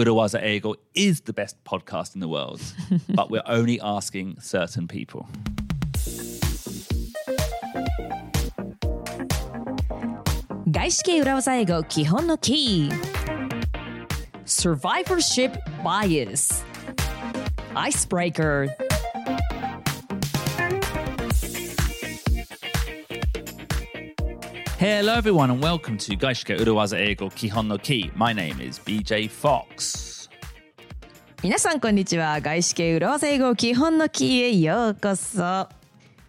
Urawaza Eigo is the best podcast in the world, but we're only asking certain people. 外資系裏技英語基本のキー Survivorship Bias Icebreaker Hello, everyone, and welcome to Gaishike Urawaza Eigo Kihon no Ki. My name is BJ Fox. 皆さんこんにちは外資系裏技英語基本のキーへようこそ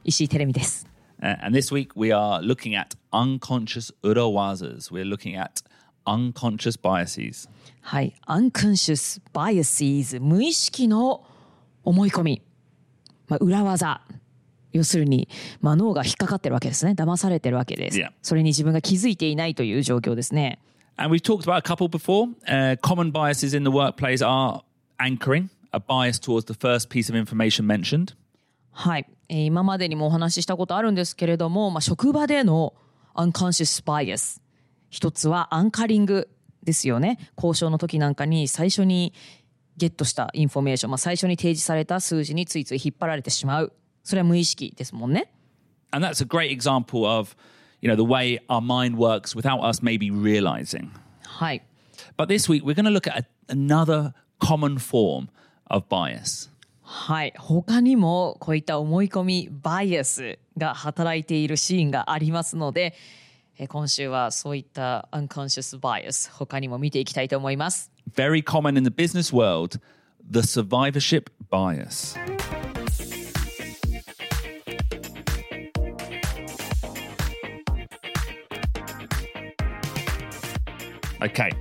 石井テレミです Uh, and this week we are looking at unconscious Urawazas. We're looking at unconscious biases. はい Unconscious Biases 無意識の思い込み、まあ、裏技 要するに、まあ、脳が引っかかってるわけですね。騙されてるわけです、Yeah. それに自分が気づいていないという状況ですね。And we've talked about a couple before. Uh, common biases in the workplace are anchoring, a bias towards the first piece of information mentioned. はい、えー今までにもお話ししたことあるんですけれども、まあ、職場での unconscious bias 一つはアンカリングですよね。交渉の時なんかに最初にゲットしたインフォメーション、まあ、最初に提示された数字についつい引っ張られてしまうそれは無意識ですもんね And that's a great example of, you know, the way our mind works without us maybe realizing. はい But this week we're going to look at a, another common form of bias. はい他にもこういった思い込みバイアスが働いているシーンがありますのでえー今週はそういった unconscious bias 他にも見ていきたいと思います Very common in the business world, the survivorship bias. Okay,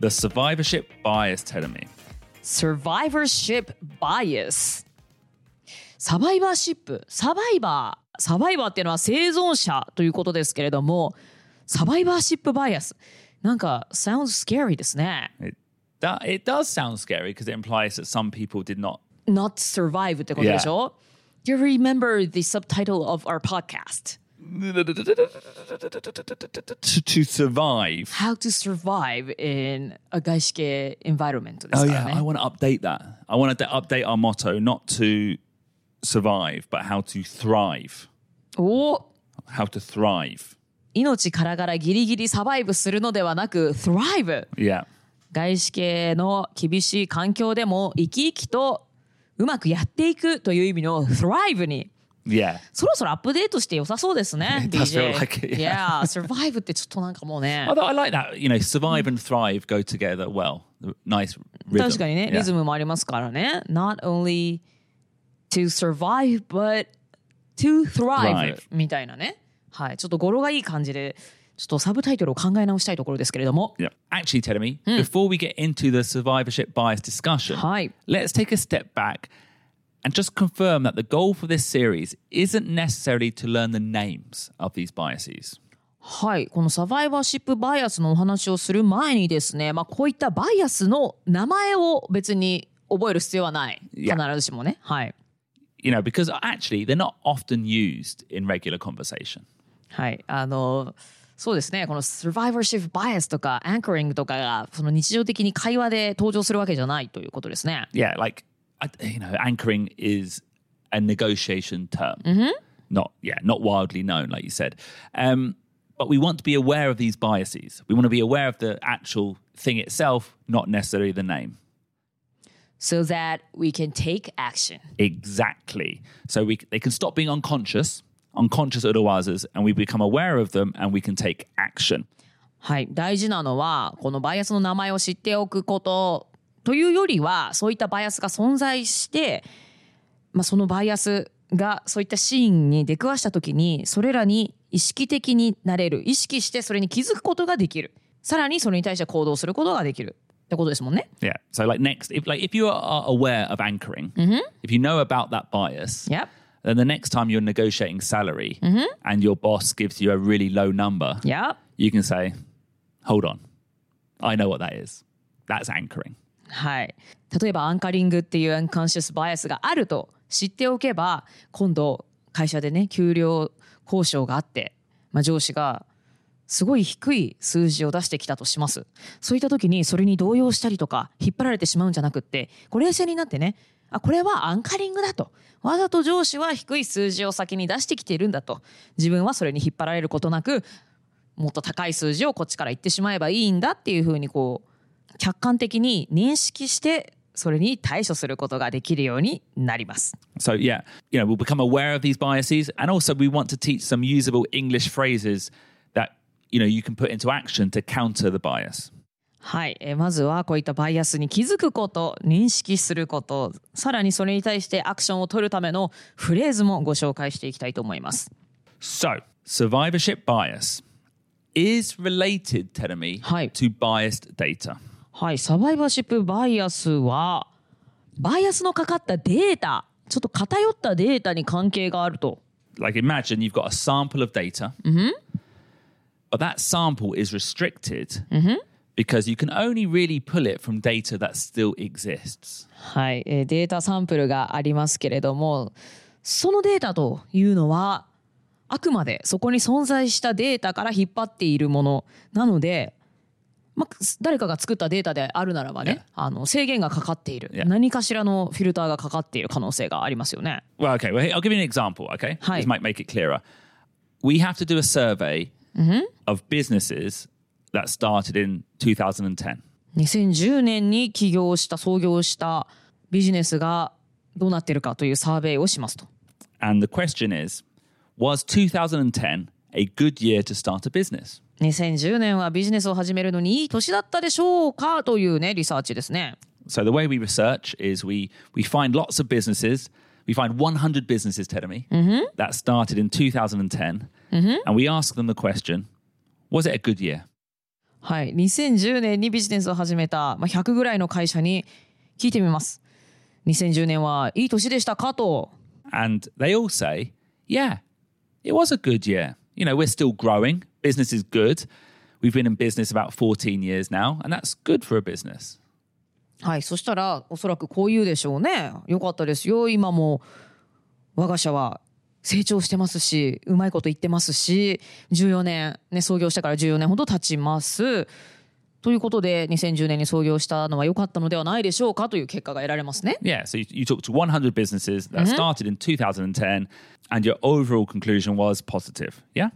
the survivorship bias, tell me. survivorship bias サバイバーシップサバイバーサバイバーっていうのは生存者ということですけれどもサバイバーシップバイアスなんか sounds scary ですね It, that, it does sound scary because it implies that some people did not. not survive ってことでしょ、Do you remember the subtitle of our podcast? To, survive. How to survive in a 外資系 environment で Oh すから yeah, ね。I want to update that. I want to update our motto, not to survive, but how to thrive. おお How to thrive. 命からがらギリギリサバイブするのではなく thrive Yeah. 外資系の厳しい環境でも生き生きとうまくやっていくという意味の thrive に Yeah. そろそろアップデートして良さそうですね。It does feel like it, yeah. survive ってちょっとなんかもうね Although I like that, you know, survive and thrive go together well. Nice rhythm. 確かにね、Yeah. リズムもありますからね。Not only to survive, but to thrive, Thrive みたいなね。はい。ちょっと語呂がいい感じで、ちょっとサブタイトルを考え直したいところですけれども。Yeah. Actually, tell me, before we get into the survivorship bias discussion, はい。let's take a step back and just confirm that the goal for this series isn't necessarily to learn the names of these biases. はい。このサバイバーシップバイアスのお話をする前にですね、まあこういったバイアスの名前を別に覚える必要はない。必.ずしもね。はい。You know, because actually they're not often used in regular conversation. はい。あの、そうですね。この survivorship bias とか anchoring とかが、その日常的に会話で登場するわけじゃないということですね。Yeah, like I, you know, anchoring is a negotiation term. Not yeah, not wildly known, like you said. Um, but we want to be aware of these biases. We want to be aware of the actual thing itself, not necessarily the name. so that we can take action. Exactly. So we they can stop being unconscious, unconscious otherwise, and we become aware of them, and we can take action. はい。大事なのは、このバイアスの名前を知っておくこと というよりは、そういったバイアスが存在して、まあ、そのバイアスがそういったシーンに出くわした時に、それらに意識的になれる。意識してそれに気づくことができる。さらにそれに対して行動することができる。ってことですもんね。Yeah. So like next, if like if you are aware of anchoring, if you know about that bias, Yep. then the next time you're negotiating salary and your boss gives you a really low number, Yep. you can say, "Hold on, I know what that is. That's anchoring." はい。例えばアンカリングっていうアンカンシャスバイアスがあると知っておけば今度会社でね給料交渉があって、まあ、上司がすごい低い数字を出してきたとします。そういった時にそれに動揺したりとか引っ張られてしまうんじゃなくって、これ冷静になってね、あ、これはアンカリングだと。わざと上司は低い数字を先に出してきているんだと。自分はそれに引っ張られることなく、もっと高い数字をこっちから言ってしまえばいいんだっていうふうにこう、客観的に認識して、それに対処することができるようになります。So yeah, you know, we'll become aware of these biases, and also we want to teach some usable English phrases that you know you can put into action to counter the bias. はい、えーまずはこういったバイアスに気づくこと認識することさらにそれに対してアクションを取るためのフレーズもご紹介していきたいと思います。So survivorship bias is related, Teremi, to biased data. はい、サバイバーシップバイアスはバイアスのかかったデータちょっと偏ったデータに関係があると。Like imagine you've got a sample of data, but that sample is restricted because you can only really pull it from data that still exists. はい、えーデータサンプルがありますけれどもそのデータというのはあくまでそこに存在したデータから引っ張っているものなので、まあ、誰かが作ったデータであるならばね、あの制限がかかっている.何かしらのフィルターがかかっている可能性がありますよね。Well, okay. Well, I'll give you an example. Okay, Hi. this might make it clearer. We have to do a survey of businesses that started in 2010. 2010年に起業した創業したビジネスがどうなっているかというサーベイをしますと。And the question is Was 2010 a good year to start a business? 2010年はビジネスを始めるのにいい年だったでしょうかというねリサーチですね。So, the way we research is we, we find lots of businesses. We find 100 businesses, Teremi, that started in 2010. And we ask them the question Was it a good year? はい、2010年にビジネスを始めた、まあ、100ぐらいの会社に聞いてみます。2010年はいい年でしたかと。And they all say, yeah, it was a good year. You know, we're still growing. Business is good. We've been in business about 14 years now, and that's good for a business. はい、そしたらおそらくこう言うでしょうね。よかったですよ。今も我が社は成長してますし、うまいこと言ってますし、14年、ね、創業してから14年ほど経ちます。ということで、2010年に創業したのは良かったのではないでしょうかという結果が得られますね。Yeah, so you, you talked to 100 businesses that started in 2010, and your overall conclusion was positive. Yeah?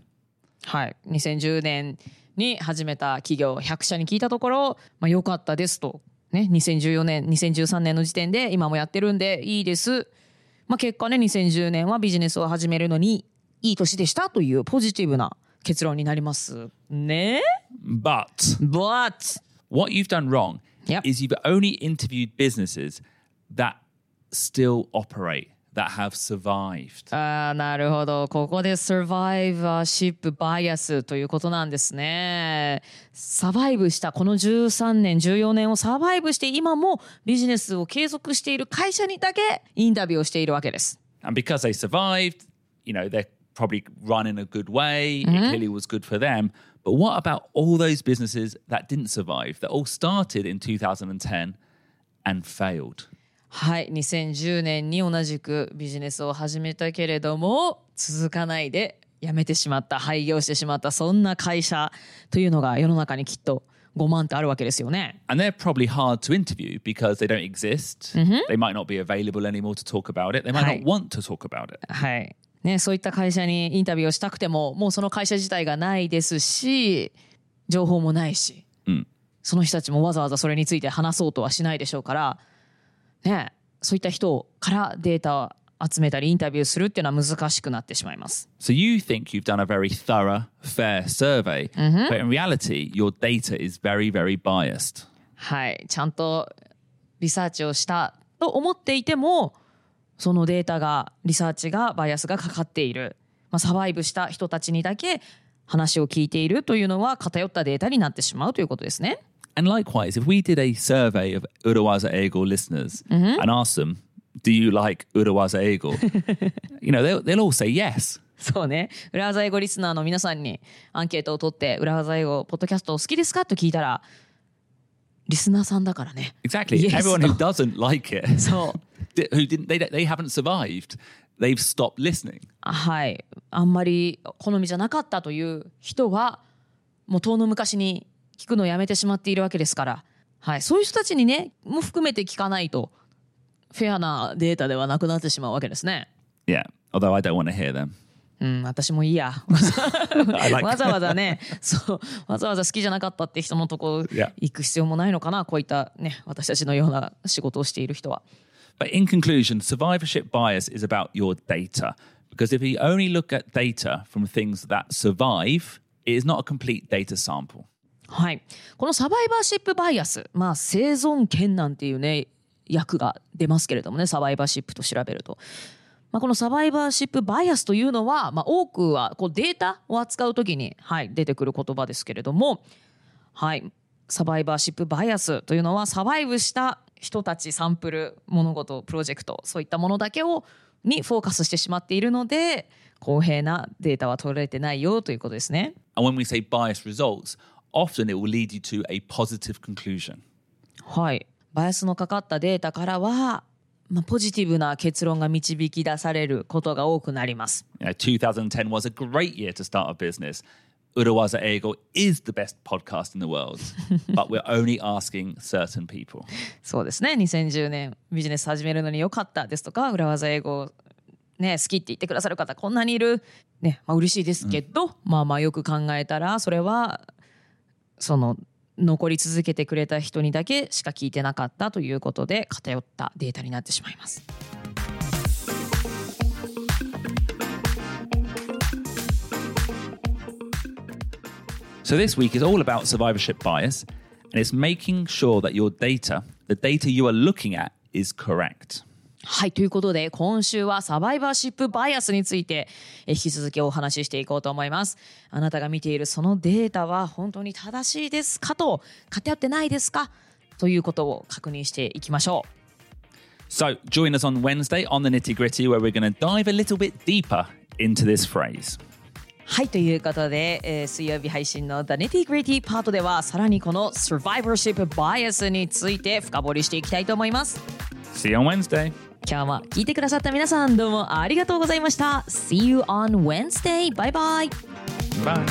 はい、2010年に始めた企業100社に聞いたところ、まあ、良かったですと、ね、2014年2013年の時点で今もやってるんでいいです、まあ、結果ね2010年はビジネスを始めるのにいい年でしたというポジティブな結論になりますね。But But what you've done wrong Yep. is you've only interviewed businesses that still operate, that have survived. あーなるほどここでサバイバーシップバイアスということなんですねサバイブしたこの13年14年をサバイブして今もビジネスを継続している会社にだけインタビューをしているわけです And because they survived, you know, they're probably run in a good way. It clearly was good for them. But what about all those businesses that didn't survive, that all started in 2010 and failed? はい2010年に同じくビジネスを始めたけれども続かないで辞めてしまった廃業してしまったそんな会社というのが世の中にきっと5万ってあるわけですよね And they're probably hard to interview because they don't exist. They might not be available anymore to talk about it. They might not want to talk about it. はい。ね、そういった会社にインタビューをしたくても、もうその会社自体がないですし、情報もないし、その人たちもわざわざそれについて話そうとはしないでしょうから、ね、そういった人からデータを集めたりインタビューするっていうのは難しくなってしまいます。So you think you've done a very thorough, fair survey, but in reality, your data is very, very biased. はい。ちゃんとリサーチをしたと思っていても、そのデータが、リサーチが、バイアスがかかっている。まあ、サバイブした人たちにだけ話を聞いているというのは偏ったデータになってしまうということですね。And likewise, if we did a survey of Urawaza Ego listeners and asked them, do you like Urawaza Ego? you know, they'll, they'll all say yes. そうね。裏技英語リスナーの皆さんにアンケートを取って、裏技英語、ポッドキャストお好きですかと聞いたら、リスナーさんだからね。Exactly. Yes. Everyone who doesn't like it, そう。who didn't, they, they haven't survived. They've stopped listening. はい。あんまり好みじゃなかったという人は、もう遠の昔に聞くのをやめてしまっているわけですから、はい、そういう人たちにねも含めて聞かないとフェアなデータではなくなってしまうわけですね。Yeah, although I don't want to hear them. うん、私もいいや。わざわざね、そう、わざわざ好きじゃなかったって人のとこ.行く必要もないのかな、こういったね、私たちのような仕事をしている人は。But in conclusion, survivorship bias is about your data. Because if you only look at data from things that survive, it is not a complete data sample. はい。このサバイバーシップバイアス、まあ生存権なんていうね、訳が出ますけれどもね、サバイバーシップと調べると。まあ、このサバイバーシップバイアスというのは、まあ、多くはこうデータを扱うときに、はい、出てくる言葉ですけれども、はい、サバイバーシップバイアスというのはサバイブした人たちサンプル物事プロジェクトそういったものだけをにフォーカスしてしまっているので公平なデータは取られてないよということですね。And when we say bias results, often it will lead you to a positive conclusion. はい、バイアスのかかったデータからは、まあ、ポジティブな結論が導き出されることが多くなります。You know, 2010 was a great year to start a business. Urawaza Ego is the best podcast in the world, but we're only asking certain people. そうですね2010年ビジネス始めるのに良かったですとか裏技英語ね好きって言ってくださる方こんなにいるねまあ嬉しいですけど、まあまあよく考えたらそれはその残り続けてくれた人にだけしか聞いてなかったということで偏ったデータになってしまいます。So this week is all about survivorship bias, and it's making sure that your data, the data you are looking at, is correct. はいということで今週はサバイバーシップバイアスについてえ引き続きお話ししていこうと思いますあなたが見ているそのデータは本当に正しいですかと偏ってないですかということを確認していきましょう So join us on Wednesday on the nitty gritty, where we're going to dive a little bit deeper into this phrase. はいということで、えー水曜日配信の The Nitty Gritty パートではさらにこの Survivorship Bias について深掘りしていきたいと思います See you on Wednesday. 今日も聞いてくださった皆さんどうもありがとうございました See you on Wednesday! バイバイ Bye.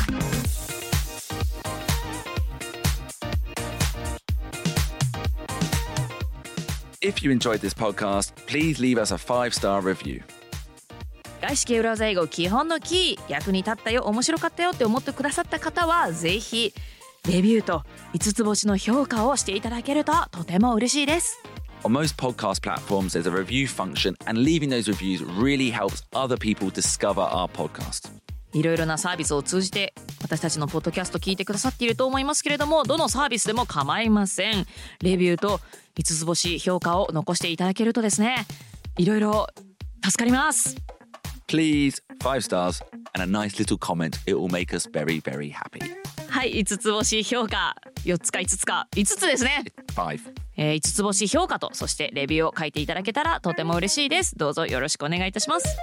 If you enjoyed this podcast, please leave us a five star review. 外資系裏技英語基本のキー役に立ったよ面白かったよって思ってくださった方はぜひレビューと5つ星の評価をしていただけるととても嬉しいです On most podcast platforms, there's a review function, and leaving those reviews really helps other people discover our podcast. いろいろなサービスを通じて私たちのポッドキャスト聞いてくださっていると思いますけれどもどのサービスでも構いませんレビューと5つ星評価を残していただけるとですねいろいろ助かります Please, five stars and a nice little comment. It will make us very, very happy. はい5つ星評価4つか5つか5つですね Five. えー、5つ星評価とそしてレビューを書いていただけたらとても嬉しいです。どうぞよろしくお願いいたします。